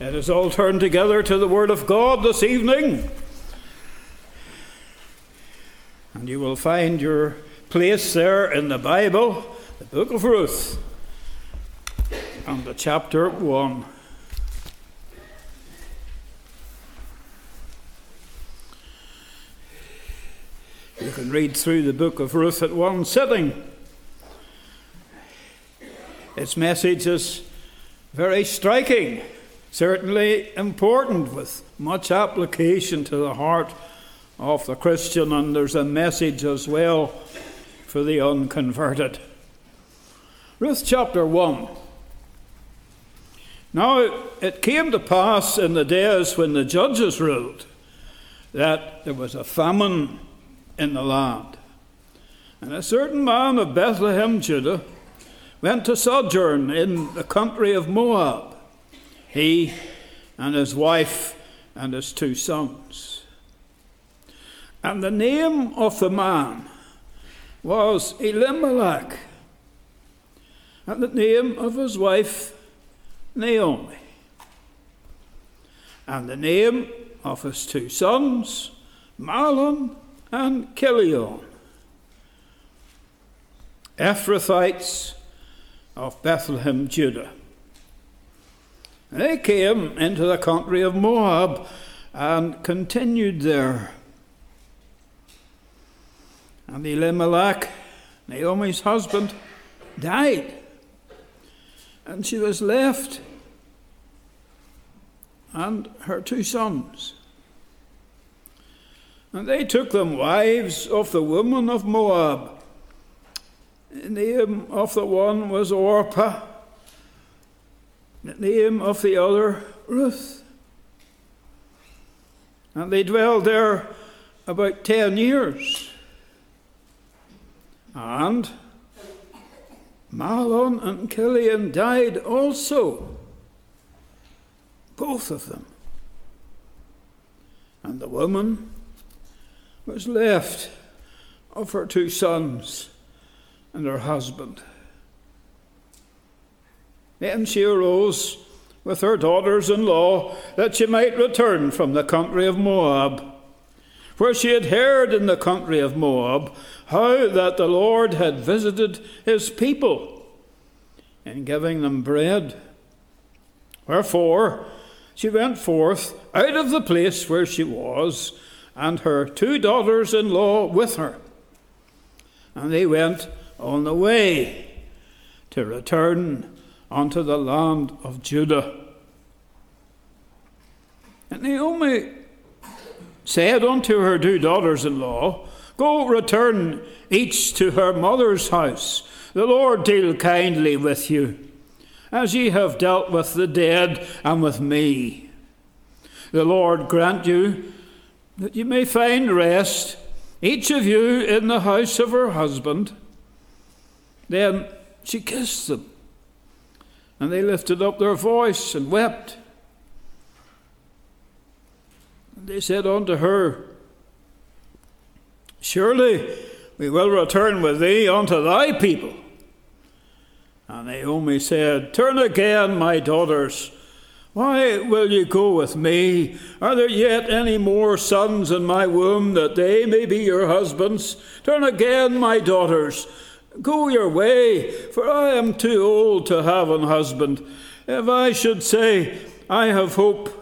Let us all turn together to the Word of God this evening. And you will find your place there in the Bible, the book of Ruth, and the chapter 1. You can read through the book of Ruth at one sitting. Its message is very striking certainly important with much application to the heart of the Christian, and there's a message as well for the unconverted. Ruth chapter 1. Now it came to pass in the days when the judges ruled that there was a famine in the land. And a certain man of Bethlehem, Judah, went to sojourn in the country of Moab he and his wife and his two sons. And the name of the man was Elimelech, and the name of his wife Naomi, and the name of his two sons Mahlon and Chilion, Ephrathites of Bethlehem, Judah. They came into the country of Moab and continued there. And Elimelech, Naomi's husband, died. And she was left and her two sons. And they took them wives of the women of Moab. The name of the one was Orpah the name of the other Ruth. And they dwelled there about ten years. And Mahlon and Chilion died also, both of them. And the woman was left of her two sons and her husband. Then she arose with her daughters in law that she might return from the country of Moab. For she had heard in the country of Moab how that the Lord had visited his people in giving them bread. Wherefore she went forth out of the place where she was, and her two daughters in law with her. And they went on the way to return unto the land of Judah. And Naomi said unto her two daughters in law, Go return each to her mother's house. The Lord deal kindly with you, as ye have dealt with the dead and with me. The Lord grant you that you may find rest, each of you in the house of her husband. Then she kissed them and they lifted up their voice and wept. And they said unto her, Surely we will return with thee unto thy people. And Naomi said, Turn again, my daughters. Why will ye go with me? Are there yet any more sons in my womb that they may be your husbands? Turn again, my daughters. Go your way, for I am too old to have an husband. If I should say, I have hope,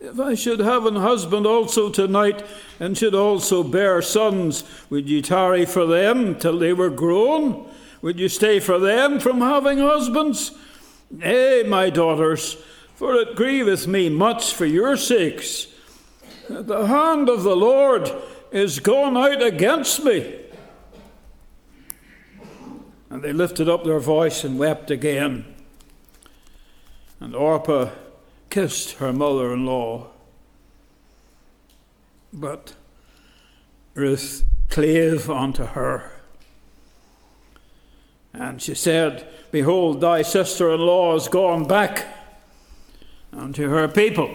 if I should have an husband also tonight, and should also bear sons, would you tarry for them till they were grown? Would you stay for them from having husbands? Nay, my daughters, for it grieveth me much for your sakes. The hand of the Lord is gone out against me. And they lifted up their voice and wept again. And Orpah kissed her mother in law. But Ruth clave unto her. And she said, Behold, thy sister in law is gone back unto her people,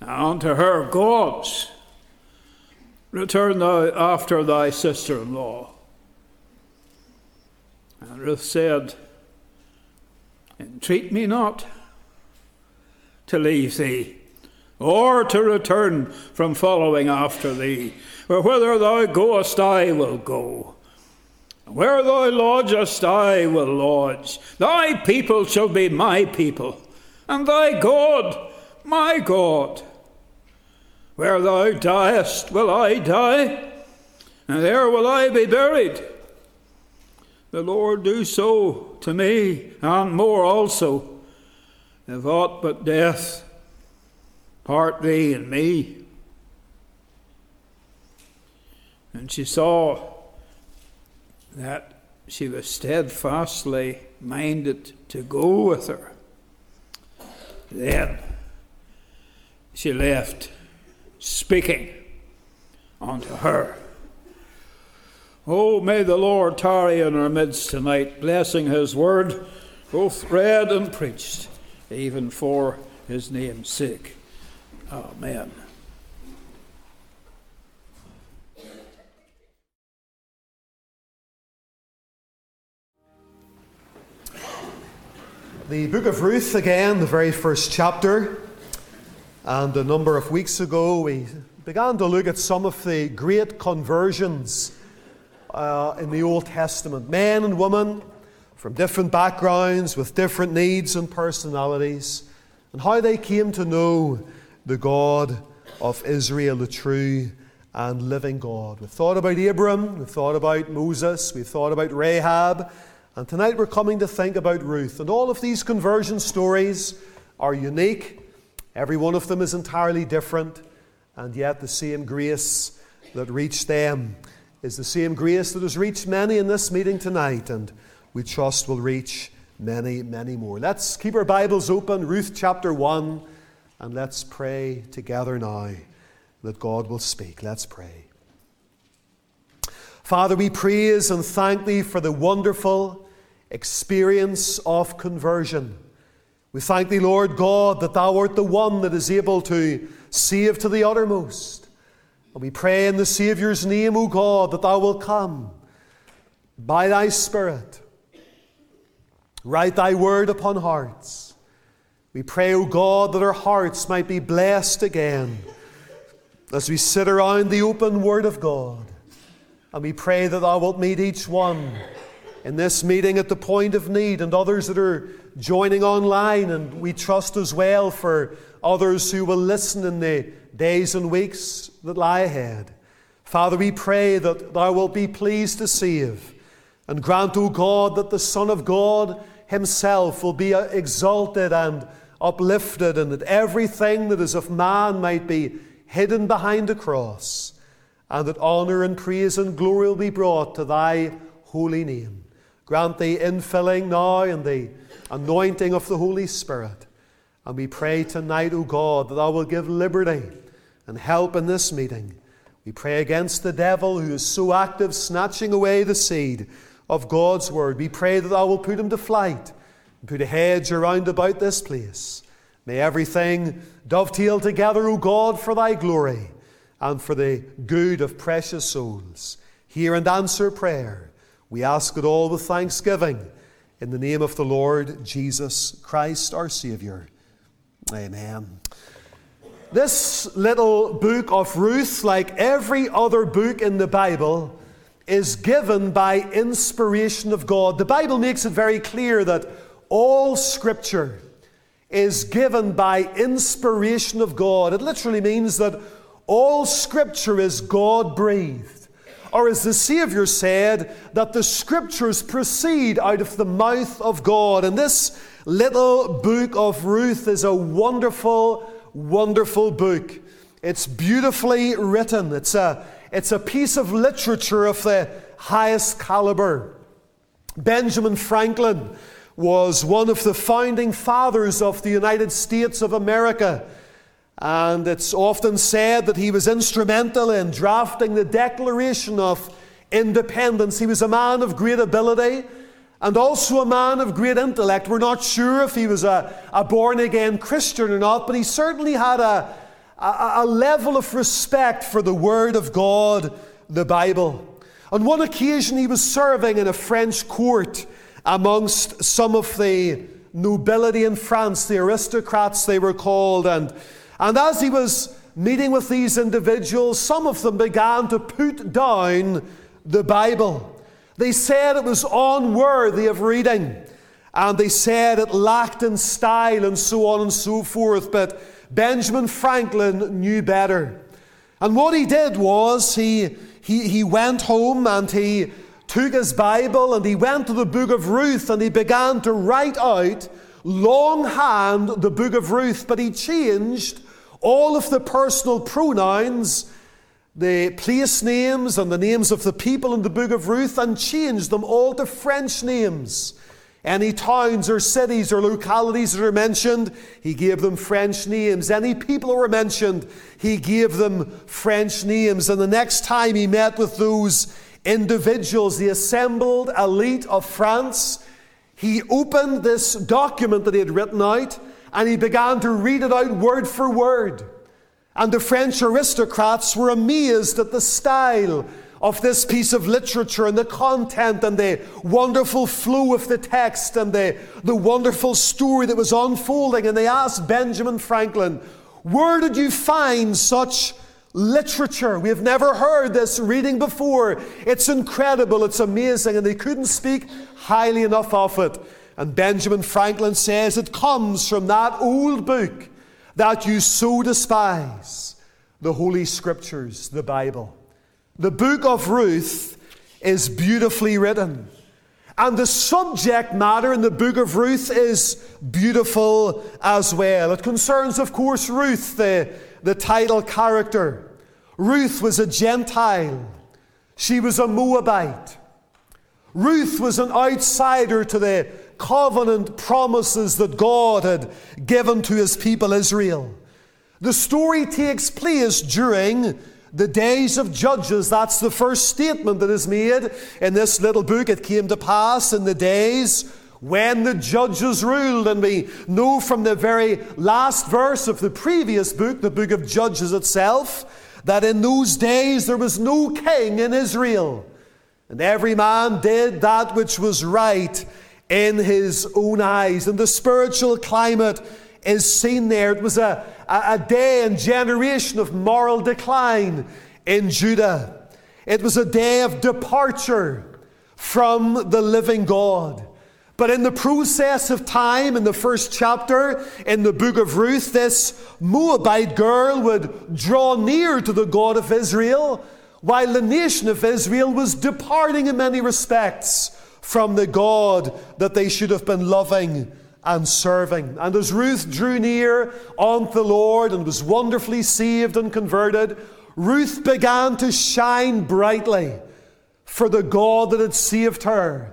and unto her gods. Return thou after thy sister in law. And Ruth said, Entreat me not to leave thee, or to return from following after thee. For whither thou goest, I will go. Where thou lodgest, I will lodge. Thy people shall be my people, and thy God, my God. Where thou diest, will I die, and there will I be buried. The Lord do so to me, and more also, if aught but death part thee and me. And she saw that she was steadfastly minded to go with her. Then she left, speaking unto her. Oh, may the Lord tarry in our midst tonight, blessing his word, both read and preached, even for his name's sake. Amen. The book of Ruth, again, the very first chapter. And a number of weeks ago, we began to look at some of the great conversions uh, in the Old Testament. Men and women from different backgrounds, with different needs and personalities, and how they came to know the God of Israel, the true and living God. We've thought about Abram, we've thought about Moses, we've thought about Rahab. And tonight we're coming to think about Ruth. And all of these conversion stories are unique. Every one of them is entirely different. And yet the same grace that reached them is the same grace that has reached many in this meeting tonight. And we trust will reach many, many more. Let's keep our Bibles open, Ruth chapter 1, and let's pray together now that God will speak. Let's pray. Father, we praise and thank Thee for the wonderful experience of conversion. We thank Thee, Lord God, that Thou art the one that is able to save to the uttermost. And we pray in the Saviour's name, O God, that Thou will come by Thy Spirit, write Thy word upon hearts. We pray, O God, that our hearts might be blessed again as we sit around the open Word of God. And we pray that Thou wilt meet each one in this meeting at the point of need and others that are joining online. And we trust as well for others who will listen in the days and weeks that lie ahead. Father, we pray that Thou wilt be pleased to save and grant, O God, that the Son of God Himself will be uh, exalted and uplifted, and that everything that is of man might be hidden behind the cross, and that honour and praise and glory will be brought to Thy holy name. Grant the infilling now and the anointing of the Holy Spirit. And we pray tonight, O God, that Thou will give liberty and help in this meeting. We pray against the devil who is so active, snatching away the seed of God's word. We pray that Thou will put him to flight and put a hedge around about this place. May everything dovetail together, O God, for Thy glory and for the good of precious souls. Hear and answer prayer. We ask it all with thanksgiving in the name of the Lord Jesus Christ, our Saviour. Amen. This little book of Ruth, like every other book in the Bible, is given by inspiration of God. The Bible makes it very clear that all Scripture is given by inspiration of God. It literally means that all Scripture is God breathed or as the Savior said, that the Scriptures proceed out of the mouth of God. And this little book of Ruth is a wonderful, wonderful book. It's beautifully written, it's a, it's a piece of literature of the highest caliber. Benjamin Franklin was one of the founding fathers of the United States of America. And it's often said that he was instrumental in drafting the Declaration of Independence. He was a man of great ability and also a man of great intellect. We're not sure if he was a, a born again Christian or not, but he certainly had a, a, a level of respect for the Word of God, the Bible. On one occasion, he was serving in a French court amongst some of the nobility in France, the aristocrats they were called. And, and as he was meeting with these individuals, some of them began to put down the Bible. They said it was unworthy of reading, and they said it lacked in style, and so on and so forth. But Benjamin Franklin knew better. And what he did was he, he, he went home and he took his Bible and he went to the book of Ruth and he began to write out longhand the book of Ruth, but he changed all of the personal pronouns, the place names, and the names of the people in the book of Ruth and changed them all to French names. Any towns or cities or localities that are mentioned, he gave them French names. Any people that were mentioned, he gave them French names. And the next time he met with those individuals, the assembled elite of France, he opened this document that he had written out and he began to read it out word for word. And the French aristocrats were amazed at the style of this piece of literature and the content and the wonderful flow of the text and the, the wonderful story that was unfolding. And they asked Benjamin Franklin, Where did you find such literature? We have never heard this reading before. It's incredible, it's amazing, and they couldn't speak highly enough of it. And Benjamin Franklin says it comes from that old book that you so despise, the Holy Scriptures, the Bible. The book of Ruth is beautifully written. And the subject matter in the book of Ruth is beautiful as well. It concerns, of course, Ruth, the, the title character. Ruth was a Gentile, she was a Moabite. Ruth was an outsider to the covenant promises that God had given to his people Israel. The story takes place during the days of Judges. That's the first statement that is made in this little book. It came to pass in the days when the judges ruled. And we know from the very last verse of the previous book, the book of Judges itself, that in those days there was no king in Israel. And every man did that which was right in his own eyes. And the spiritual climate is seen there. It was a, a, day and generation of moral decline in Judah. It was a day of departure from the living God. But in the process of time, in the first chapter in the book of Ruth, this Moabite girl would draw near to the God of Israel, while the nation of Israel was departing in many respects from the God that they should have been loving and serving. And as Ruth drew near unto the Lord and was wonderfully saved and converted, Ruth began to shine brightly for the God that had saved her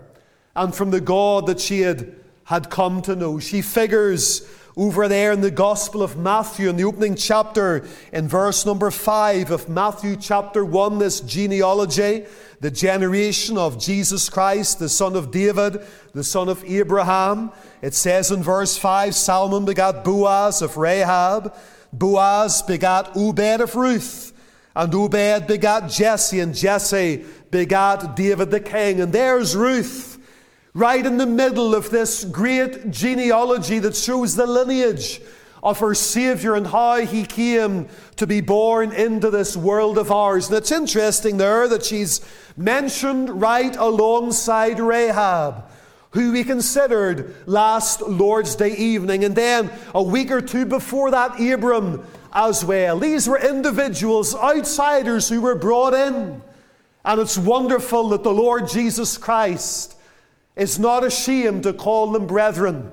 and from the God that she had, had come to know. She figures over there in the Gospel of Matthew, in the opening chapter, in verse number 5 of Matthew chapter 1, this genealogy, the generation of Jesus Christ, the son of David, the son of Abraham. It says in verse 5 Salmon begat Boaz of Rahab, Boaz begat Obed of Ruth, and Obed begat Jesse, and Jesse begat David the king. And there's Ruth right in the middle of this great genealogy that shows the lineage of our Savior and how he came to be born into this world of ours. And it's interesting there that she's mentioned right alongside Rahab, who we considered last Lord's Day evening, and then a week or two before that, Abram as well. These were individuals, outsiders who were brought in. And it's wonderful that the Lord Jesus Christ is not ashamed to call them brethren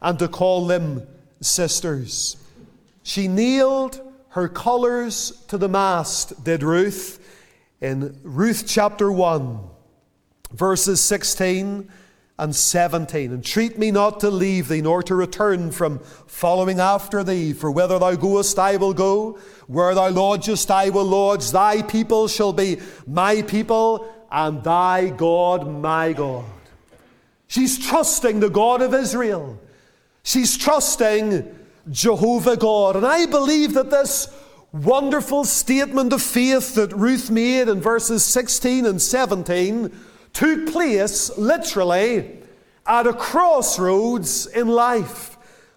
and to call them sisters. She nailed her colours to the mast, did Ruth, in Ruth chapter 1, verses 16 and 17. Entreat me not to leave thee, nor to return from following after thee. For whither thou goest, I will go. Where thou lodgest, I will lodge. Thy people shall be my people, and thy God my God. She's trusting the God of Israel. She's trusting Jehovah God. And I believe that this wonderful statement of faith that Ruth made in verses 16 and 17 took place literally at a crossroads in life.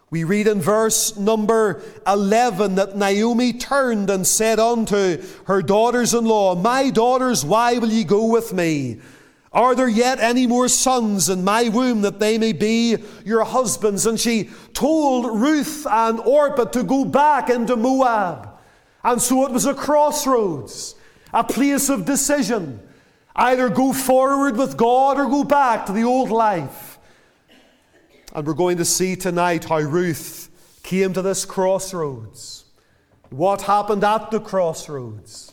We read in verse number 11 that Naomi turned and said unto her daughters in law, My daughters, why will ye go with me? Are there yet any more sons in my womb that they may be your husbands? And she told Ruth and Orpah to go back into Moab. And so it was a crossroads, a place of decision. Either go forward with God or go back to the old life. And we're going to see tonight how Ruth came to this crossroads, what happened at the crossroads,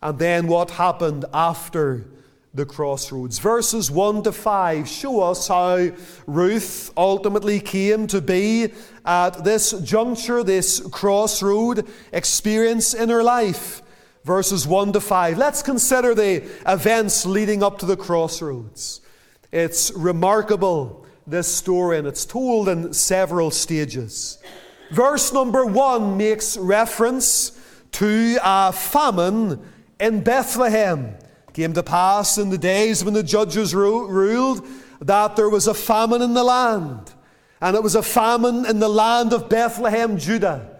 and then what happened after the crossroads. Verses 1 to 5 show us how Ruth ultimately came to be at this juncture, this crossroad experience in her life. Verses 1 to 5. Let's consider the events leading up to the crossroads. It's remarkable, this story, and it's told in several stages. Verse number 1 makes reference to a famine in Bethlehem came to pass in the days when the judges ruled that there was a famine in the land. And it was a famine in the land of Bethlehem, Judah.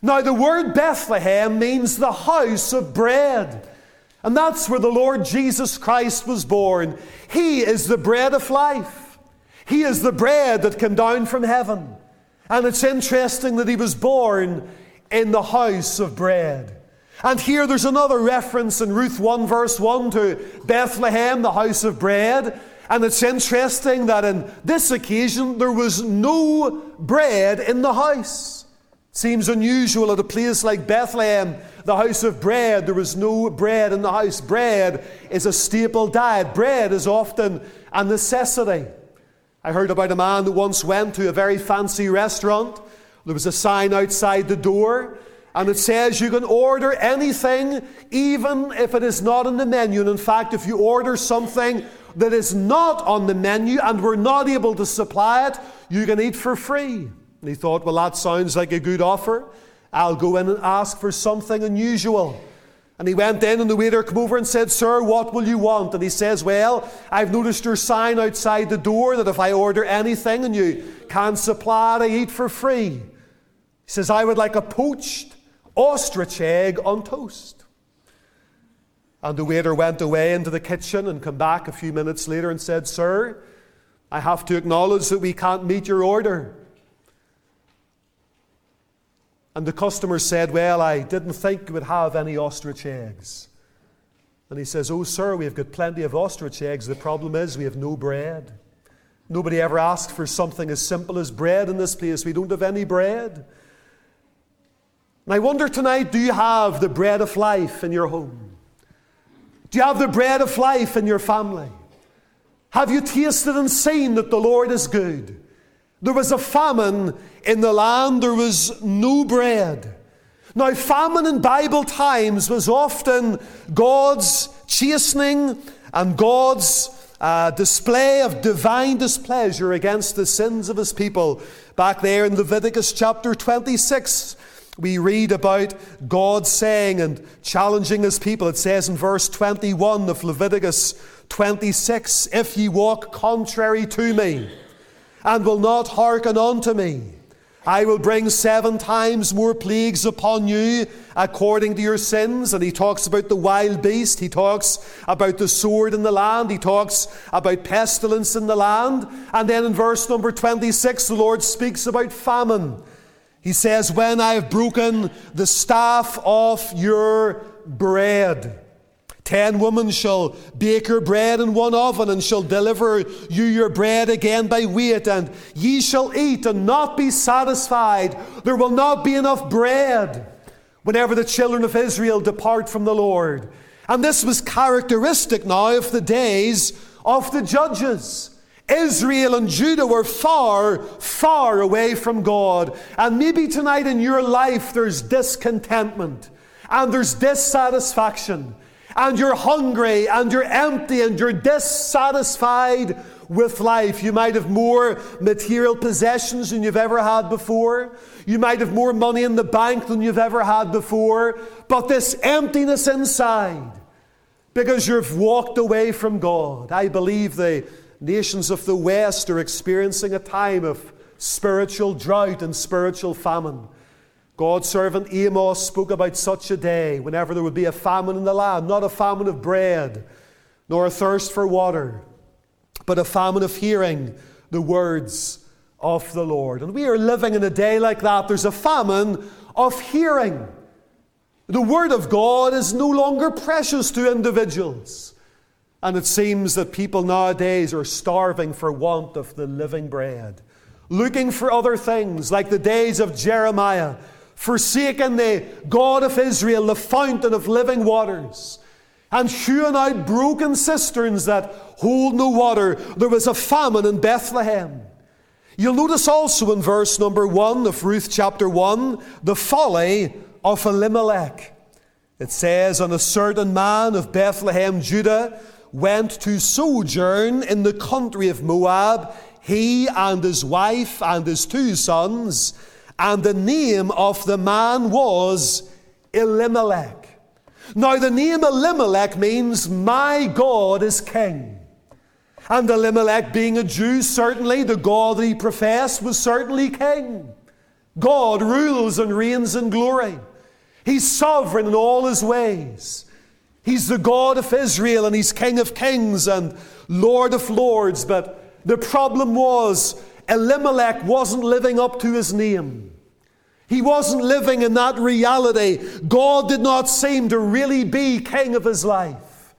Now, the word Bethlehem means the house of bread. And that's where the Lord Jesus Christ was born. He is the bread of life. He is the bread that came down from heaven. And it's interesting that he was born in the house of bread. And here there's another reference in Ruth 1, verse 1 to Bethlehem, the house of bread. And it's interesting that in this occasion there was no bread in the house. Seems unusual at a place like Bethlehem, the house of bread, there was no bread in the house. Bread is a staple diet, bread is often a necessity. I heard about a man that once went to a very fancy restaurant. There was a sign outside the door and it says you can order anything, even if it is not on the menu. And in fact, if you order something that is not on the menu and we're not able to supply it, you can eat for free. And he thought, well, that sounds like a good offer. I'll go in and ask for something unusual. And he went in, and the waiter came over and said, Sir, what will you want? And he says, Well, I've noticed your sign outside the door that if I order anything and you can't supply it, I eat for free. He says, I would like a poached ostrich egg on toast. And the waiter went away into the kitchen and came back a few minutes later and said, Sir, I have to acknowledge that we can't meet your order. And the customer said, Well, I didn't think you would have any ostrich eggs. And he says, Oh, sir, we've got plenty of ostrich eggs. The problem is we have no bread. Nobody ever asked for something as simple as bread in this place. We don't have any bread. And I wonder tonight do you have the bread of life in your home? Do you have the bread of life in your family? Have you tasted and seen that the Lord is good? There was a famine in the land, there was no bread. Now, famine in Bible times was often God's chastening and God's uh, display of divine displeasure against the sins of his people. Back there in Leviticus chapter 26, we read about God saying and challenging his people. It says in verse 21 of Leviticus 26 If ye walk contrary to me, and will not hearken unto me, I will bring seven times more plagues upon you according to your sins. And he talks about the wild beast. He talks about the sword in the land. He talks about pestilence in the land. And then in verse number 26, the Lord speaks about famine. He says, When I have broken the staff of your bread, ten women shall bake your bread in one oven, and shall deliver you your bread again by weight, and ye shall eat and not be satisfied. There will not be enough bread whenever the children of Israel depart from the Lord. And this was characteristic now of the days of the judges. Israel and Judah were far, far away from God. And maybe tonight in your life there's discontentment and there's dissatisfaction. And you're hungry and you're empty and you're dissatisfied with life. You might have more material possessions than you've ever had before. You might have more money in the bank than you've ever had before. But this emptiness inside, because you've walked away from God. I believe the nations of the West are experiencing a time of spiritual drought and spiritual famine. God's servant Amos spoke about such a day whenever there would be a famine in the land, not a famine of bread, nor a thirst for water, but a famine of hearing the words of the Lord. And we are living in a day like that. There's a famine of hearing. The Word of God is no longer precious to individuals. And it seems that people nowadays are starving for want of the living bread, looking for other things, like the days of Jeremiah, forsaking the God of Israel, the fountain of living waters, and hewing out broken cisterns that hold no water. There was a famine in Bethlehem. You'll notice also in verse number 1 of Ruth chapter 1 the folly of Elimelech. It says, On a certain man of Bethlehem, Judah, went to sojourn in the country of Moab, he and his wife and his two sons, and the name of the man was Elimelech. Now, the name Elimelech means, My God is king. And Elimelech, being a Jew, certainly the God that he professed was certainly king. God rules and reigns in glory. He's sovereign in all his ways. He's the God of Israel and he's King of kings and Lord of lords. But the problem was Elimelech wasn't living up to his name. He wasn't living in that reality. God did not seem to really be king of his life.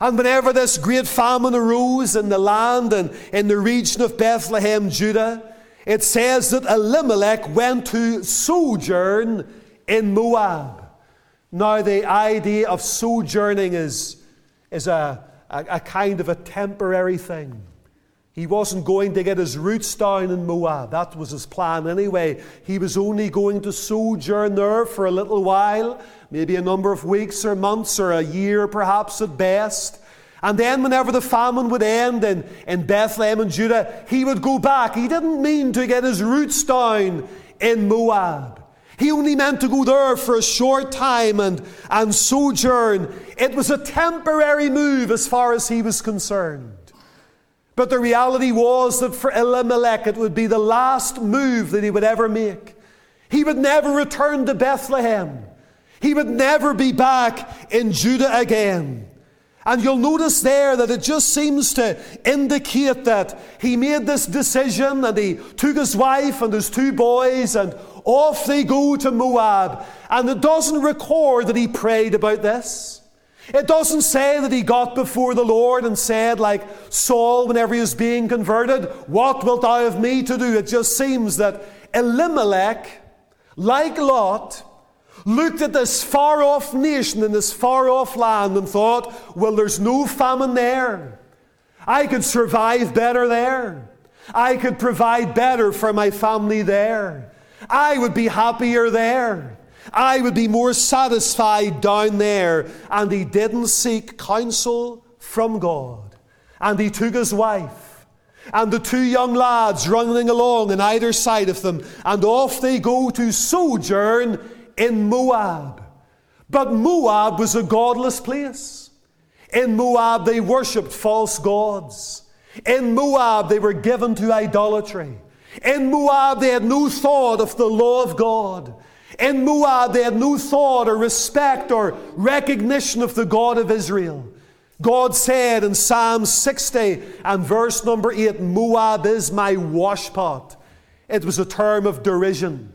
And whenever this great famine arose in the land and in the region of Bethlehem, Judah, it says that Elimelech went to sojourn in Moab. Now, the idea of sojourning is, is a, a, a kind of a temporary thing. He wasn't going to get his roots down in Moab. That was his plan anyway. He was only going to sojourn there for a little while, maybe a number of weeks or months or a year perhaps at best. And then, whenever the famine would end in, in Bethlehem and Judah, he would go back. He didn't mean to get his roots down in Moab. He only meant to go there for a short time and, and sojourn. It was a temporary move as far as he was concerned. But the reality was that for Elimelech, it would be the last move that he would ever make. He would never return to Bethlehem. He would never be back in Judah again. And you'll notice there that it just seems to indicate that he made this decision and he took his wife and his two boys and off they go to Moab. And it doesn't record that he prayed about this. It doesn't say that he got before the Lord and said, like Saul whenever he was being converted, What wilt thou have me to do? It just seems that Elimelech, like Lot, looked at this far off nation in this far off land and thought, well, there's no famine there. I could survive better there. I could provide better for my family there. I would be happier there. I would be more satisfied down there. And he didn't seek counsel from God. And he took his wife and the two young lads running along on either side of them, and off they go to sojourn in Moab. But Moab was a godless place. In Moab, they worshipped false gods. In Moab, they were given to idolatry. In Moab, they had no thought of the law of God. In Moab, they had no thought or respect or recognition of the God of Israel. God said in Psalm 60 and verse number 8, Moab is my washpot. It was a term of derision.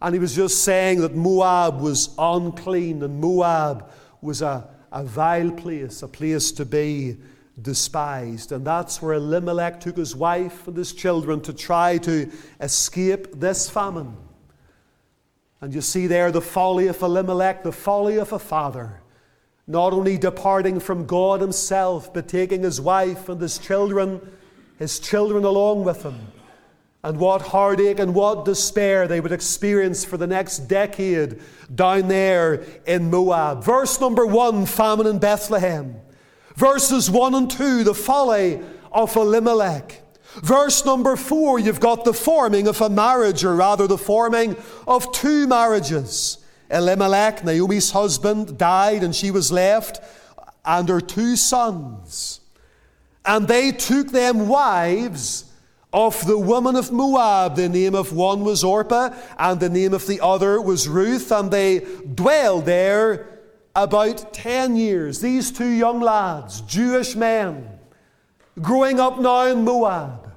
And he was just saying that Moab was unclean and Moab was a, a vile place, a place to be despised. And that's where Elimelech took his wife and his children to try to escape this famine. And you see there the folly of Elimelech, the folly of a father, not only departing from God himself, but taking his wife and his children, his children along with him and what heartache and what despair they would experience for the next decade down there in Moab. Verse number one, famine in Bethlehem. Verses one and two, the folly of Elimelech. Verse number four, you've got the forming of a marriage, or rather the forming of two marriages. Elimelech, Naomi's husband, died and she was left, and her two sons. And they took them wives of the woman of Moab. The name of one was Orpah, and the name of the other was Ruth, and they dwelled there about 10 years. These two young lads, Jewish men, growing up now in Moab,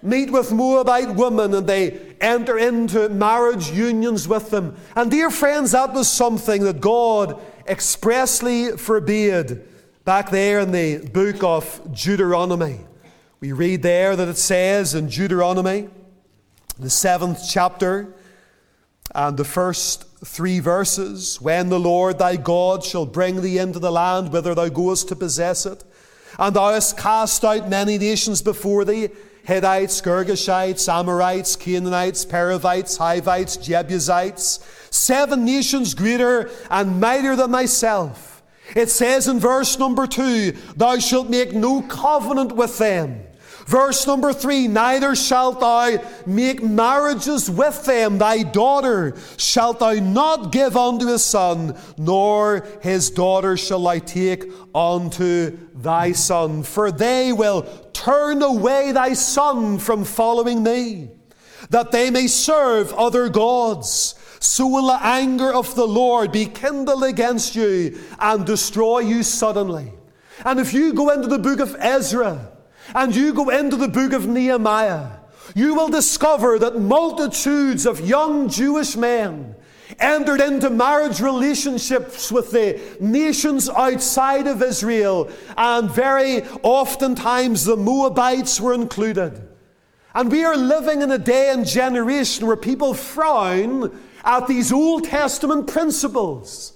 meet with Moabite women and they enter into marriage unions with them. And, dear friends, that was something that God expressly forbade back there in the book of Deuteronomy. We read there that it says in Deuteronomy, the seventh chapter, and the first three verses When the Lord thy God shall bring thee into the land whither thou goest to possess it, and thou hast cast out many nations before thee, Hittites, Girgashites, Amorites, Canaanites, Perizzites, Hivites, Jebusites, seven nations greater and mightier than thyself. It says in verse number two, Thou shalt make no covenant with them. Verse number three, neither shalt thou make marriages with them. Thy daughter shalt thou not give unto his son, nor his daughter shall I take unto thy son. For they will turn away thy son from following me, that they may serve other gods. So will the anger of the Lord be kindled against you and destroy you suddenly. And if you go into the book of Ezra, and you go into the book of Nehemiah, you will discover that multitudes of young Jewish men entered into marriage relationships with the nations outside of Israel, and very oftentimes the Moabites were included. And we are living in a day and generation where people frown at these Old Testament principles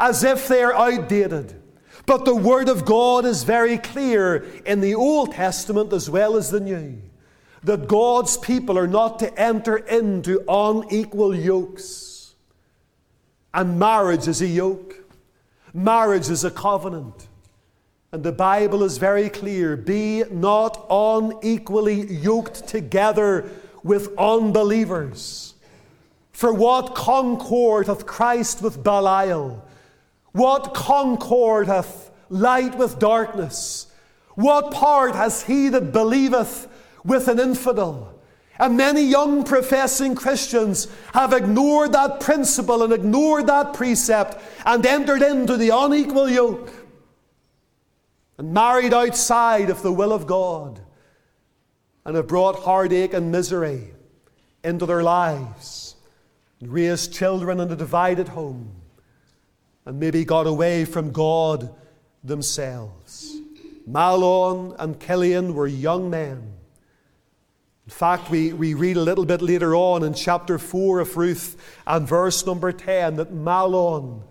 as if they are outdated. But the Word of God is very clear in the Old Testament as well as the New that God's people are not to enter into unequal yokes. And marriage is a yoke, marriage is a covenant. And the Bible is very clear be not unequally yoked together with unbelievers. For what concord hath Christ with Belial? What concord hath light with darkness? What part has he that believeth with an infidel? And many young professing Christians have ignored that principle and ignored that precept and entered into the unequal yoke and married outside of the will of God and have brought heartache and misery into their lives and raised children in a divided home and maybe got away from God themselves. Mahlon and Chilion were young men. In fact, we, we read a little bit later on in chapter 4 of Ruth and verse number 10 that Mahlon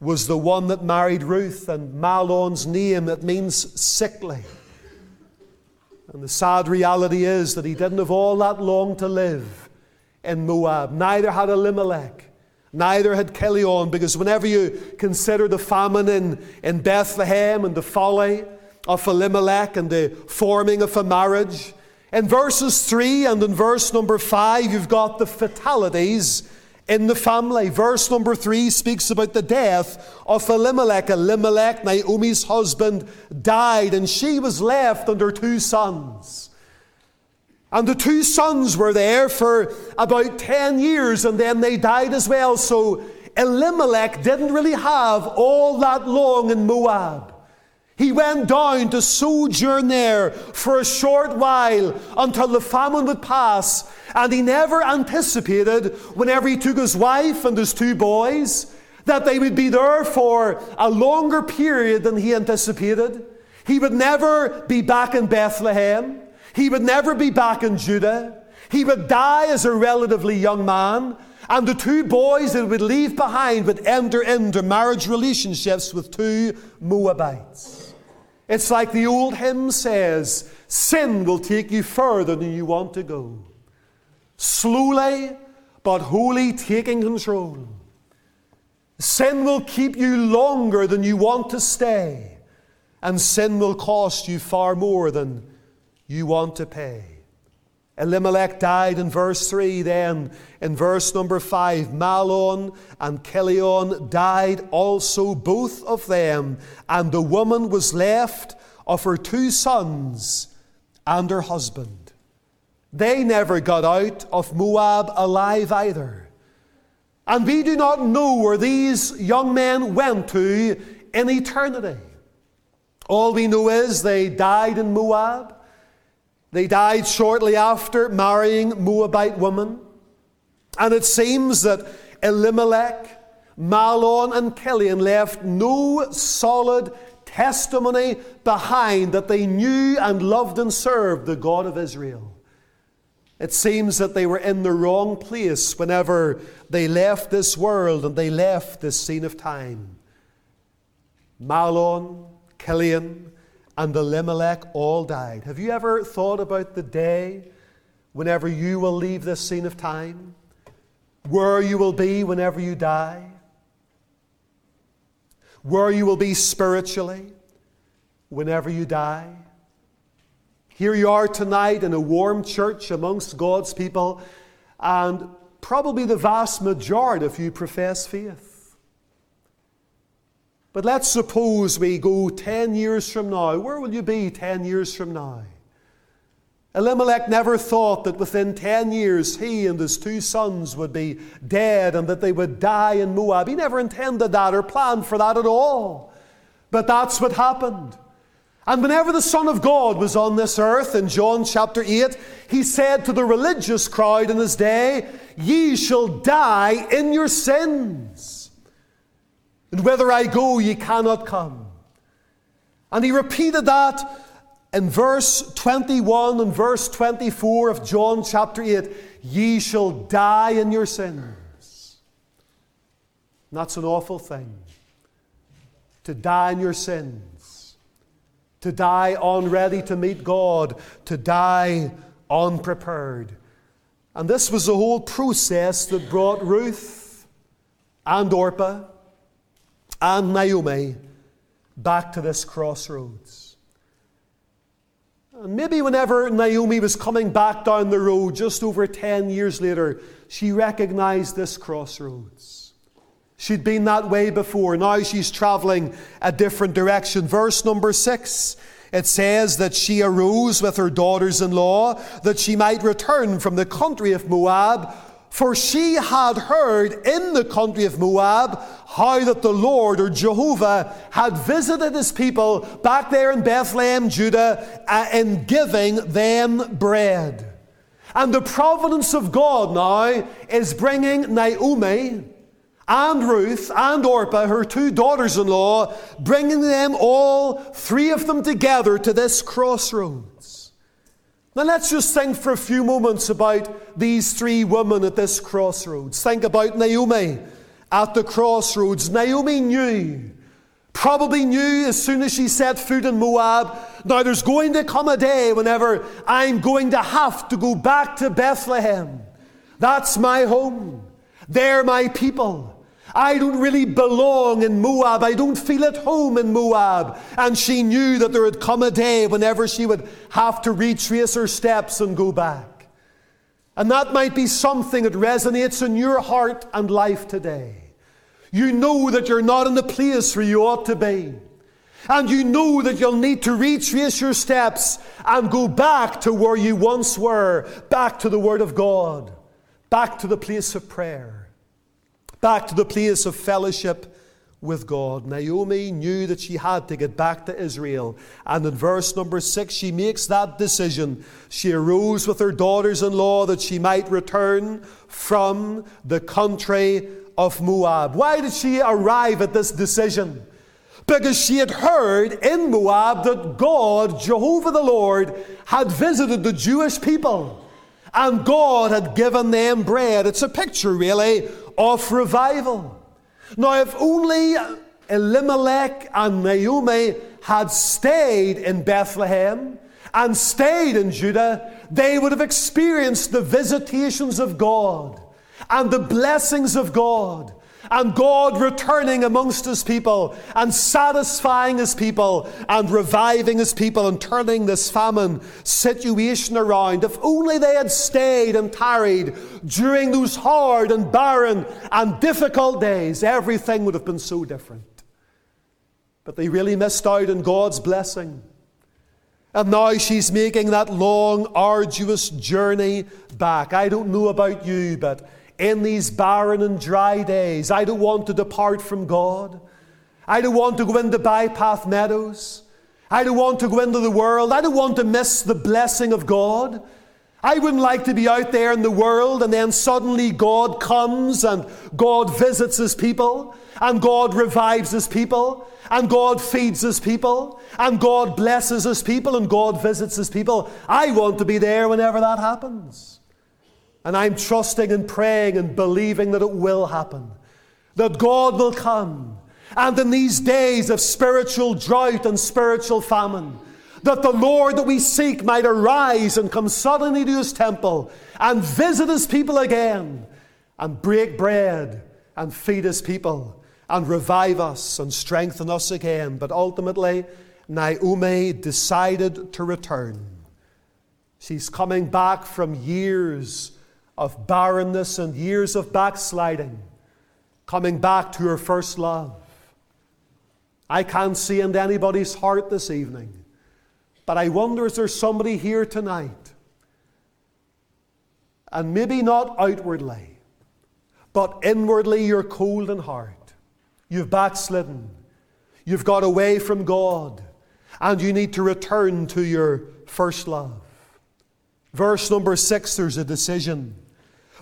was the one that married Ruth, and Mahlon's name, it means sickly. And the sad reality is that he didn't have all that long to live in Moab. Neither had Elimelech. Neither had Chilion, because whenever you consider the famine in, in Bethlehem and the folly of Elimelech and the forming of a marriage, in verses 3 and in verse number 5, you've got the fatalities in the family. Verse number 3 speaks about the death of Elimelech. Elimelech, Naomi's husband, died, and she was left under two sons. And the two sons were there for about 10 years and then they died as well. So Elimelech didn't really have all that long in Moab. He went down to sojourn there for a short while until the famine would pass. And he never anticipated, whenever he took his wife and his two boys, that they would be there for a longer period than he anticipated. He would never be back in Bethlehem. He would never be back in Judah. He would die as a relatively young man. And the two boys that would leave behind would enter into marriage relationships with two Moabites. It's like the old hymn says sin will take you further than you want to go. Slowly but wholly taking control. Sin will keep you longer than you want to stay. And sin will cost you far more than you want to pay. Elimelech died in verse 3, then in verse number 5, Mahlon and Chilion died also, both of them, and the woman was left of her two sons and her husband. They never got out of Moab alive either. And we do not know where these young men went to in eternity. All we know is they died in Moab. They died shortly after marrying Moabite women. And it seems that Elimelech, Mahlon, and Chilion left no solid testimony behind that they knew and loved and served the God of Israel. It seems that they were in the wrong place whenever they left this world and they left this scene of time. Mahlon, Chilion, and the Elimelech all died. Have you ever thought about the day whenever you will leave this scene of time? Where you will be whenever you die? Where you will be spiritually whenever you die? Here you are tonight in a warm church amongst God's people, and probably the vast majority of you profess faith. But let's suppose we go 10 years from now. Where will you be 10 years from now? Elimelech never thought that within 10 years he and his two sons would be dead and that they would die in Moab. He never intended that or planned for that at all. But that's what happened. And whenever the Son of God was on this earth in John chapter 8, he said to the religious crowd in his day, Ye shall die in your sins and whither I go, ye cannot come. And he repeated that in verse 21 and verse 24 of John chapter 8 Ye shall die in your sins. And that's an awful thing. To die in your sins. To die unready to meet God. To die unprepared. And this was the whole process that brought Ruth and Orpah and Naomi back to this crossroads. And maybe whenever Naomi was coming back down the road just over 10 years later, she recognized this crossroads. She'd been that way before. Now she's traveling a different direction. Verse number 6 it says that she arose with her daughters in law that she might return from the country of Moab for she had heard in the country of Moab how that the Lord or Jehovah had visited his people back there in Bethlehem, Judah, uh, in giving them bread. And the providence of God now is bringing Naomi and Ruth and Orpah, her two daughters in law, bringing them all, three of them together, to this crossroad. Now let's just think for a few moments about these three women at this crossroads. Think about Naomi at the crossroads. Naomi knew, probably knew as soon as she set foot in Moab, now there's going to come a day whenever I'm going to have to go back to Bethlehem. That's my home. They're my people. I don't really belong in Moab. I don't feel at home in Moab. And she knew that there had come a day whenever she would have to retrace her steps and go back. And that might be something that resonates in your heart and life today. You know that you're not in the place where you ought to be. And you know that you'll need to retrace your steps and go back to where you once were, back to the Word of God, back to the place of prayer back to the place of fellowship with God. Naomi knew that she had to get back to Israel. And in verse number six, she makes that decision. She arose with her daughters in law that she might return from the country of Moab. Why did she arrive at this decision? Because she had heard in Moab that God, Jehovah the Lord, had visited the Jewish people and God had given them bread. It's a picture, really, of revival. Now, if only Elimelech and Naomi had stayed in Bethlehem and stayed in Judah, they would have experienced the visitations of God and the blessings of God and God returning amongst his people and satisfying his people and reviving his people and turning this famine situation around. If only they had stayed and tarried during those hard and barren and difficult days, everything would have been so different. But they really missed out on God's blessing. And now she's making that long, arduous journey back. I don't know about you, but in these barren and dry days, I don't want to depart from God. I don't want to go into bypath meadows. I don't want to go into the world. I don't want to miss the blessing of God. I wouldn't like to be out there in the world and then suddenly God comes and God visits his people and God revives his people and God feeds his people and God blesses his people and God visits his people. I want to be there whenever that happens. And I'm trusting and praying and believing that it will happen, that God will come. And in these days of spiritual drought and spiritual famine, that the Lord that we seek might arise and come suddenly to his temple and visit his people again and break bread and feed his people and revive us and strengthen us again. But ultimately, Naomi decided to return. She's coming back from years of barrenness and years of backsliding, coming back to her first love. I can't see into anybody's heart this evening but I wonder is there somebody here tonight, and maybe not outwardly, but inwardly you're cold in heart. You've backslidden. You've got away from God, and you need to return to your first love. Verse number six, there's a decision.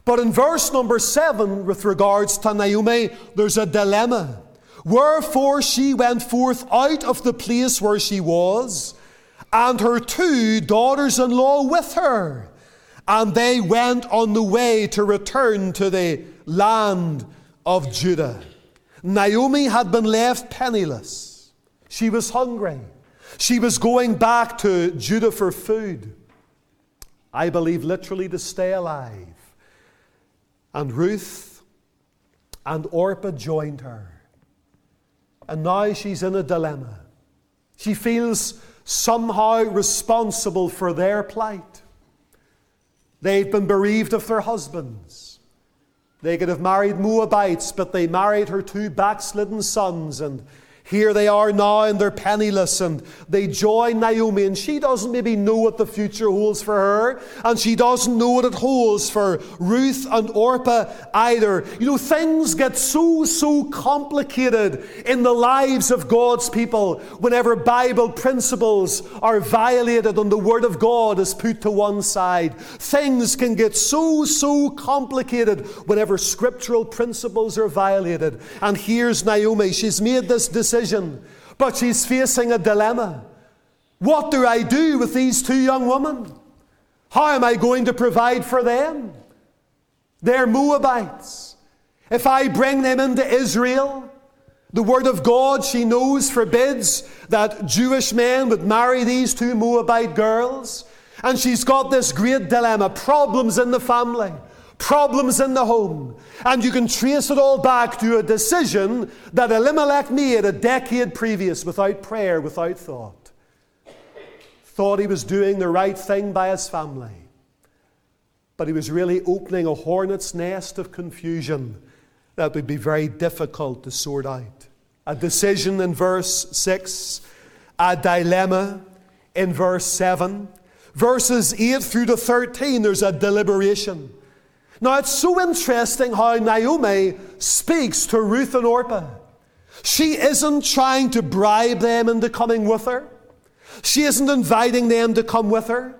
But in verse number seven, with regards to Naomi, there's a dilemma. Wherefore she went forth out of the place where she was and her two daughters in law with her. And they went on the way to return to the land of Judah. Naomi had been left penniless. She was hungry. She was going back to Judah for food. I believe literally to stay alive. And Ruth and Orpah joined her. And now she's in a dilemma. She feels somehow responsible for their plight. They've been bereaved of their husbands. They could have married Moabites, but they married her two backslidden sons, and here they are now and they're penniless and they join Naomi and she doesn't maybe know what the future holds for her and she doesn't know what it holds for Ruth and Orpah either. You know, things get so, so complicated in the lives of God's people whenever Bible principles are violated and the Word of God is put to one side. Things can get so, so complicated whenever scriptural principles are violated. And here's Naomi. She's made this decision decision, but she's facing a dilemma. What do I do with these two young women? How am I going to provide for them? They're Moabites. If I bring them into Israel, the Word of God, she knows, forbids that Jewish men would marry these two Moabite girls. And she's got this great dilemma problems in the family problems in the home. And you can trace it all back to a decision that Elimelech made a decade previous without prayer, without thought. Thought he was doing the right thing by his family. But he was really opening a hornet's nest of confusion that would be very difficult to sort out. A decision in verse 6, a dilemma in verse 7. Verses 8 through to 13, there's a deliberation. Now, it's so interesting how Naomi speaks to Ruth and Orpah. She isn't trying to bribe them into coming with her. She isn't inviting them to come with her.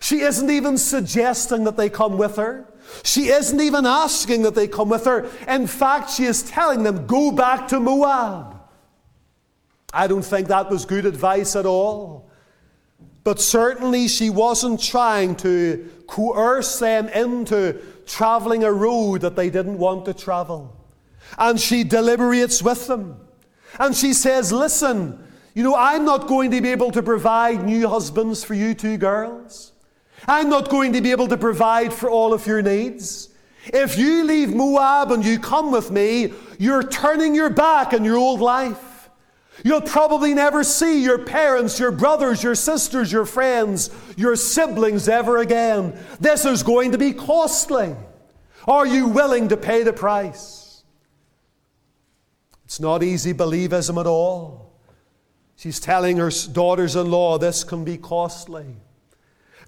She isn't even suggesting that they come with her. She isn't even asking that they come with her. In fact, she is telling them, go back to Moab. I don't think that was good advice at all. But certainly she wasn't trying to coerce them into traveling a road that they didn't want to travel. And she deliberates with them. And she says, Listen, you know, I'm not going to be able to provide new husbands for you two girls. I'm not going to be able to provide for all of your needs. If you leave Moab and you come with me, you're turning your back on your old life. You'll probably never see your parents, your brothers, your sisters, your friends, your siblings ever again. This is going to be costly. Are you willing to pay the price? It's not easy believism at all. She's telling her daughters in law this can be costly.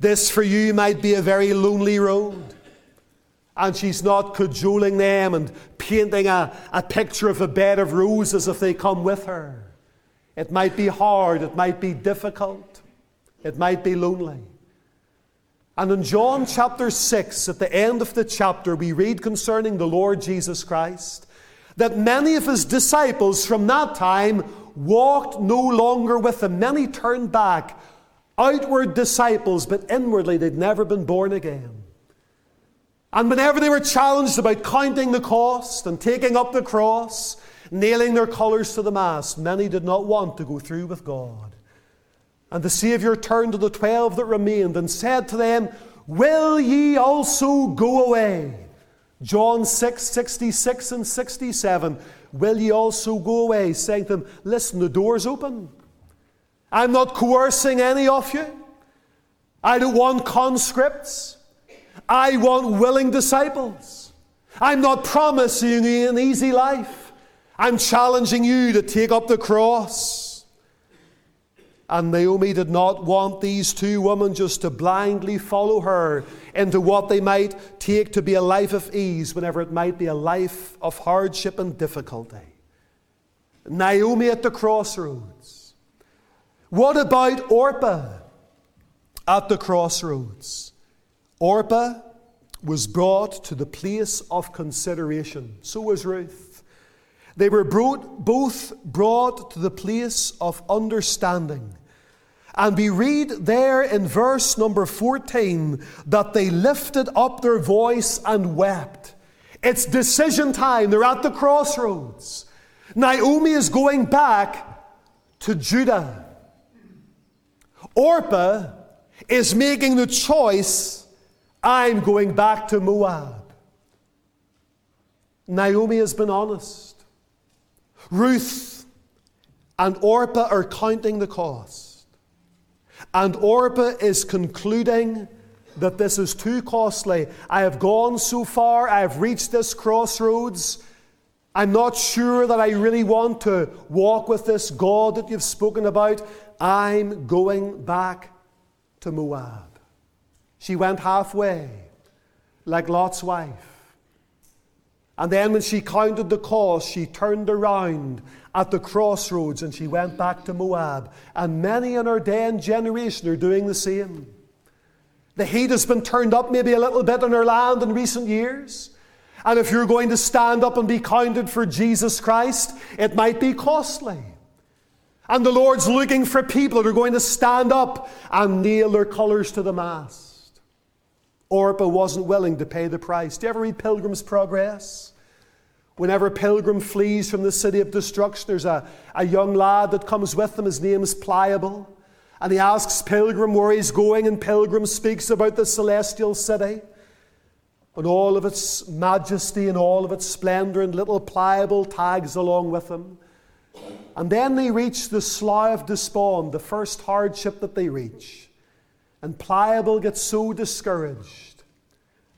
This for you might be a very lonely road. And she's not cajoling them and painting a, a picture of a bed of roses if they come with her. It might be hard, it might be difficult, it might be lonely. And in John chapter 6, at the end of the chapter, we read concerning the Lord Jesus Christ that many of his disciples from that time walked no longer with him. Many turned back, outward disciples, but inwardly they'd never been born again. And whenever they were challenged about counting the cost and taking up the cross, nailing their colours to the mast, many did not want to go through with God. And the Saviour turned to the twelve that remained and said to them, Will ye also go away? John 6, 66 and 67. Will ye also go away? Saying to them, Listen, the door's open. I'm not coercing any of you. I don't want conscripts. I want willing disciples. I'm not promising you an easy life. I'm challenging you to take up the cross. And Naomi did not want these two women just to blindly follow her into what they might take to be a life of ease whenever it might be a life of hardship and difficulty. Naomi at the crossroads. What about Orpah at the crossroads? Orpah was brought to the place of consideration. So was Ruth. They were brought, both brought to the place of understanding. And we read there in verse number 14 that they lifted up their voice and wept. It's decision time. They're at the crossroads. Naomi is going back to Judah. Orpah is making the choice I'm going back to Moab. Naomi has been honest. Ruth and Orpah are counting the cost. And Orpah is concluding that this is too costly. I have gone so far, I have reached this crossroads. I'm not sure that I really want to walk with this God that you've spoken about. I'm going back to Moab. She went halfway, like Lot's wife. And then, when she counted the cost, she turned around at the crossroads and she went back to Moab. And many in our day and generation are doing the same. The heat has been turned up maybe a little bit in our land in recent years. And if you're going to stand up and be counted for Jesus Christ, it might be costly. And the Lord's looking for people that are going to stand up and nail their colours to the mast. Orpah wasn't willing to pay the price. Do you ever read Pilgrim's Progress? Whenever Pilgrim flees from the city of destruction, there's a, a young lad that comes with him. His name is Pliable. And he asks Pilgrim where he's going, and Pilgrim speaks about the celestial city and all of its majesty and all of its splendor, and little Pliable tags along with him. And then they reach the Slough of Despond, the first hardship that they reach. And Pliable gets so discouraged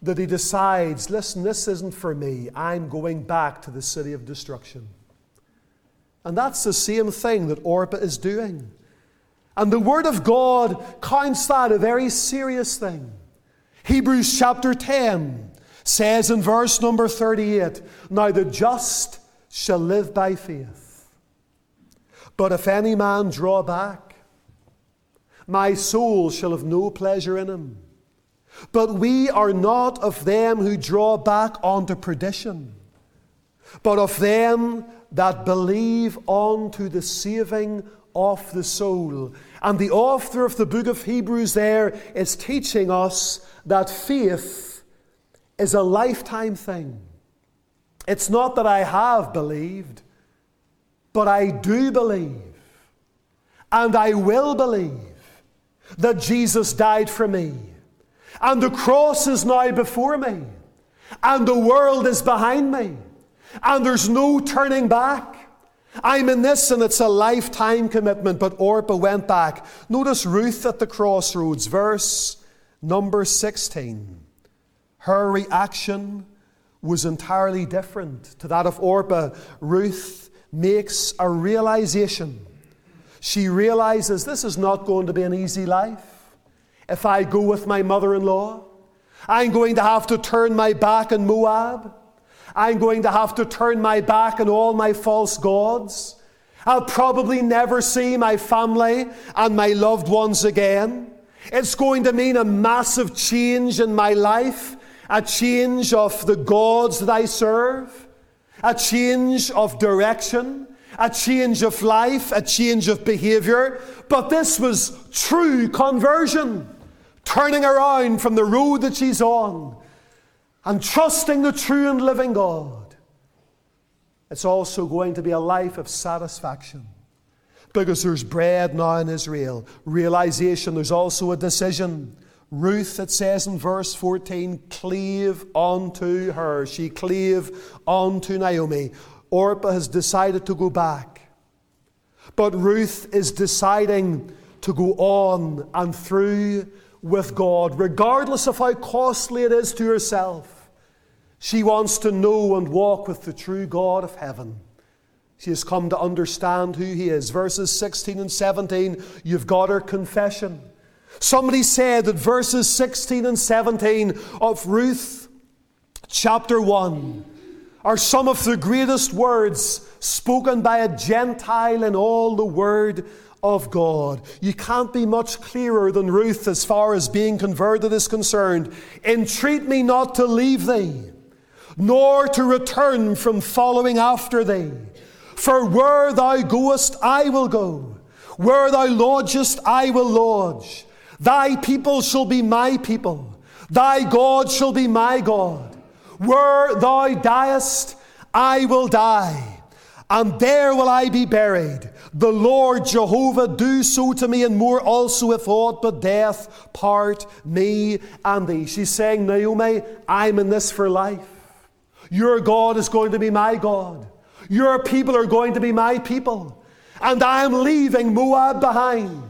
that he decides listen, this isn't for me. I'm going back to the city of destruction. And that's the same thing that Orpah is doing. And the Word of God counts that a very serious thing. Hebrews chapter 10 says in verse number 38 Now the just shall live by faith. But if any man draw back, my soul shall have no pleasure in him. But we are not of them who draw back unto perdition, but of them that believe unto the saving of the soul. And the author of the book of Hebrews there is teaching us that faith is a lifetime thing. It's not that I have believed, but I do believe. And I will believe that Jesus died for me. And the cross is now before me. And the world is behind me. And there's no turning back. I'm in this and it's a lifetime commitment. But Orpah went back. Notice Ruth at the crossroads, verse number 16. Her reaction was entirely different to that of Orpah. Ruth makes a realization She realizes this is not going to be an easy life. If I go with my mother in law, I'm going to have to turn my back on Moab. I'm going to have to turn my back on all my false gods. I'll probably never see my family and my loved ones again. It's going to mean a massive change in my life, a change of the gods that I serve, a change of direction, a change of life, a change of behavior. But this was true conversion, turning around from the road that she's on and trusting the true and living God. It's also going to be a life of satisfaction because there's bread now in Israel. Realization, there's also a decision. Ruth, it says in verse 14, cleave unto her. She cleave unto Naomi. Orpah has decided to go back. But Ruth is deciding to go on and through with God, regardless of how costly it is to herself. She wants to know and walk with the true God of heaven. She has come to understand who He is. Verses 16 and 17, you've got her confession. Somebody said that verses 16 and 17 of Ruth chapter 1 are some of the greatest words spoken by a Gentile in all the Word of God. You can't be much clearer than Ruth as far as being converted is concerned. Entreat me not to leave thee, nor to return from following after thee. For where thou goest, I will go. Where thou lodgest, I will lodge. Thy people shall be my people. Thy God shall be my God. Where thou diest, I will die. And there will I be buried. The Lord Jehovah do so to me, and more also, if aught but death part me and thee. She's saying, Naomi, I'm in this for life. Your God is going to be my God. Your people are going to be my people. And I am leaving Moab behind.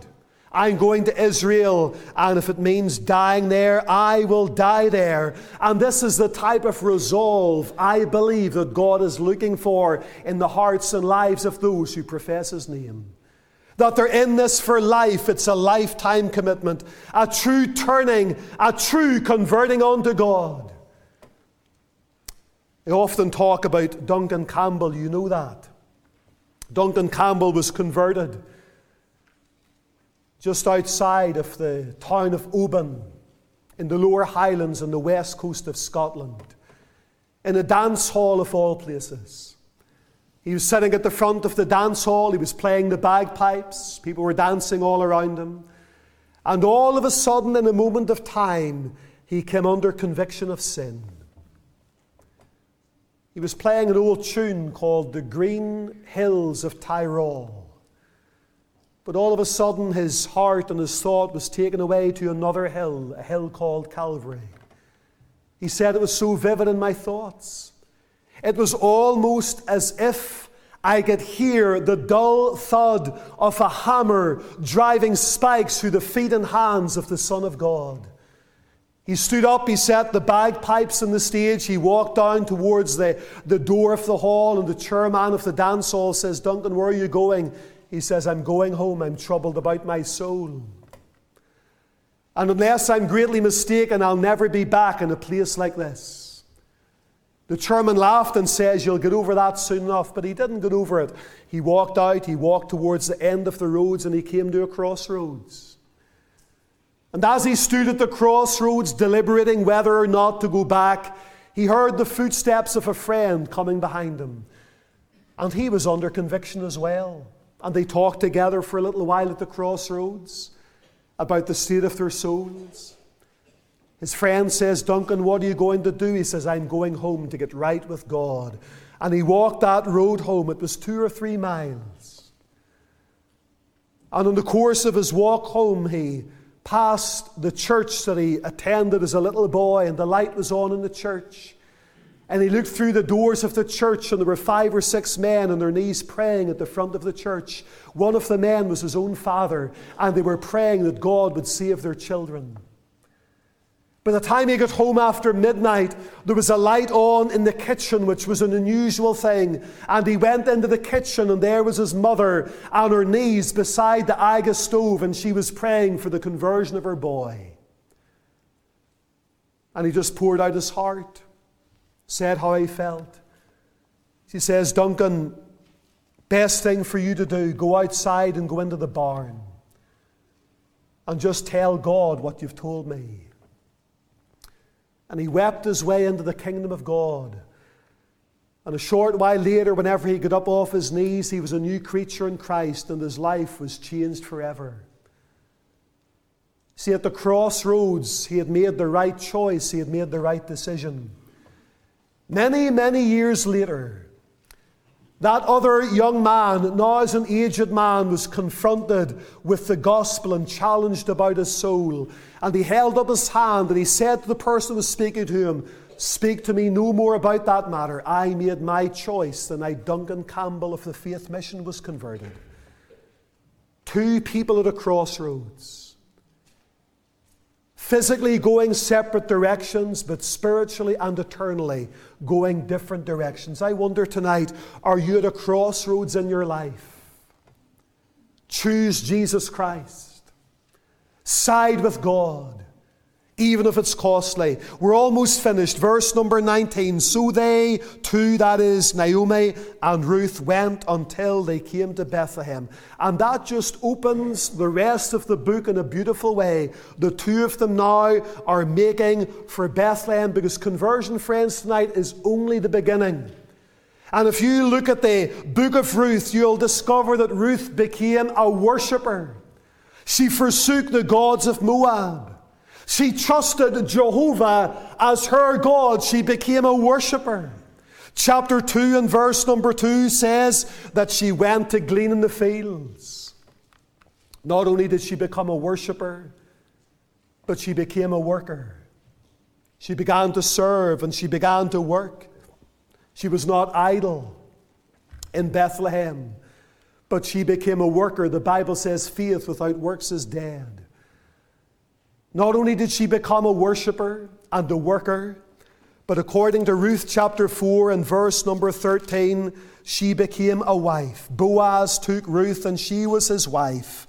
I'm going to Israel, and if it means dying there, I will die there. And this is the type of resolve I believe that God is looking for in the hearts and lives of those who profess His name. That they're in this for life, it's a lifetime commitment, a true turning, a true converting unto God. I often talk about Duncan Campbell, you know that. Duncan Campbell was converted just outside of the town of Oban in the lower highlands on the west coast of Scotland, in a dance hall of all places. He was sitting at the front of the dance hall, he was playing the bagpipes, people were dancing all around him. And all of a sudden, in a moment of time, he came under conviction of sin. He was playing an old tune called The Green Hills of Tyrol. But all of a sudden, his heart and his thought was taken away to another hill, a hill called Calvary. He said it was so vivid in my thoughts. It was almost as if I could hear the dull thud of a hammer driving spikes through the feet and hands of the Son of God. He stood up, he set the bagpipes on the stage, he walked down towards the, the door of the hall, and the chairman of the dance hall says, Duncan, where are you going? He says, I'm going home, I'm troubled about my soul. And unless I'm greatly mistaken, I'll never be back in a place like this. The chairman laughed and says, You'll get over that soon enough. But he didn't get over it. He walked out, he walked towards the end of the roads, and he came to a crossroads. And as he stood at the crossroads, deliberating whether or not to go back, he heard the footsteps of a friend coming behind him. And he was under conviction as well. And they talked together for a little while at the crossroads about the state of their souls. His friend says, Duncan, what are you going to do? He says, I'm going home to get right with God. And he walked that road home. It was two or three miles. And in the course of his walk home, he passed the church that he attended as a little boy, and the light was on in the church. And he looked through the doors of the church, and there were five or six men on their knees praying at the front of the church. One of the men was his own father, and they were praying that God would save their children. By the time he got home after midnight, there was a light on in the kitchen, which was an unusual thing. And he went into the kitchen, and there was his mother on her knees beside the Aga stove, and she was praying for the conversion of her boy. And he just poured out his heart, said how he felt. She says, Duncan, best thing for you to do, go outside and go into the barn and just tell God what you've told me. And he wept his way into the kingdom of God. And a short while later, whenever he got up off his knees, he was a new creature in Christ and his life was changed forever. See, at the crossroads, he had made the right choice, he had made the right decision. Many, many years later, that other young man, now as an aged man, was confronted with the gospel and challenged about his soul. And he held up his hand and he said to the person who was speaking to him, Speak to me no more about that matter. I made my choice the night Duncan Campbell of the Faith Mission was converted. Two people at a crossroads physically going separate directions, but spiritually and eternally going different directions. I wonder tonight are you at a crossroads in your life? Choose Jesus Christ, side with God even if it's costly. We're almost finished. Verse number 19. So they two, that is Naomi and Ruth, went until they came to Bethlehem. And that just opens the rest of the book in a beautiful way. The two of them now are making for Bethlehem because conversion, friends, tonight is only the beginning. And if you look at the book of Ruth, you'll discover that Ruth became a worshipper. She forsook the gods of Moab. She trusted Jehovah as her God. She became a worshiper. Chapter 2 and verse number 2 says that she went to glean in the fields. Not only did she become a worshiper, but she became a worker. She began to serve and she began to work. She was not idle in Bethlehem, but she became a worker. The Bible says faith without works is dead. Not only did she become a worshiper and a worker, but according to Ruth chapter 4 and verse number 13, she became a wife. Boaz took Ruth and she was his wife.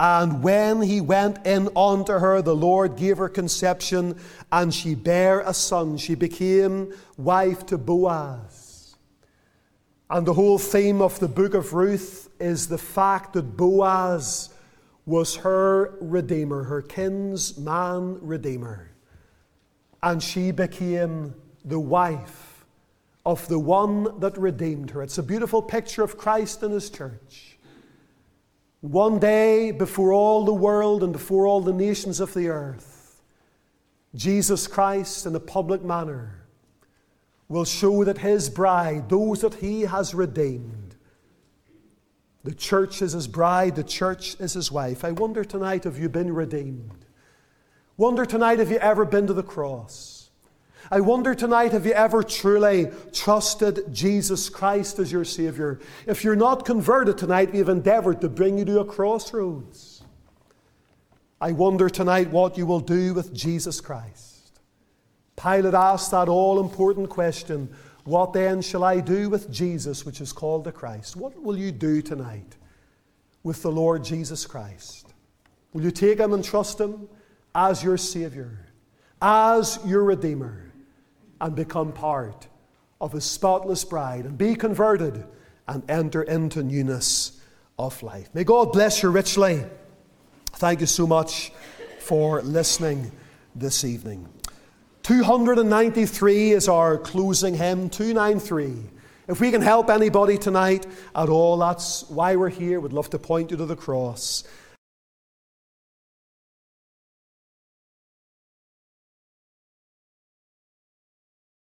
And when he went in unto her, the Lord gave her conception, and she bare a son. She became wife to Boaz. And the whole theme of the book of Ruth is the fact that Boaz was her redeemer, her kinsman redeemer. And she became the wife of the one that redeemed her. It's a beautiful picture of Christ and his church. One day, before all the world and before all the nations of the earth, Jesus Christ, in a public manner, will show that his bride, those that he has redeemed, the church is his bride, the church is his wife. I wonder tonight, have you been redeemed? Wonder tonight, have you ever been to the cross? I wonder tonight, have you ever truly trusted Jesus Christ as your Savior? If you're not converted tonight, we've endeavored to bring you to a crossroads. I wonder tonight what you will do with Jesus Christ. Pilate asked that all important question what then shall I do with Jesus, which is called the Christ? What will you do tonight with the Lord Jesus Christ? Will you take him and trust him as your Savior, as your Redeemer, and become part of his spotless bride and be converted and enter into newness of life? May God bless you richly. Thank you so much for listening this evening. 293 is our closing hymn, 293. If we can help anybody tonight at all, that's why we're here. We'd love to point you to the cross.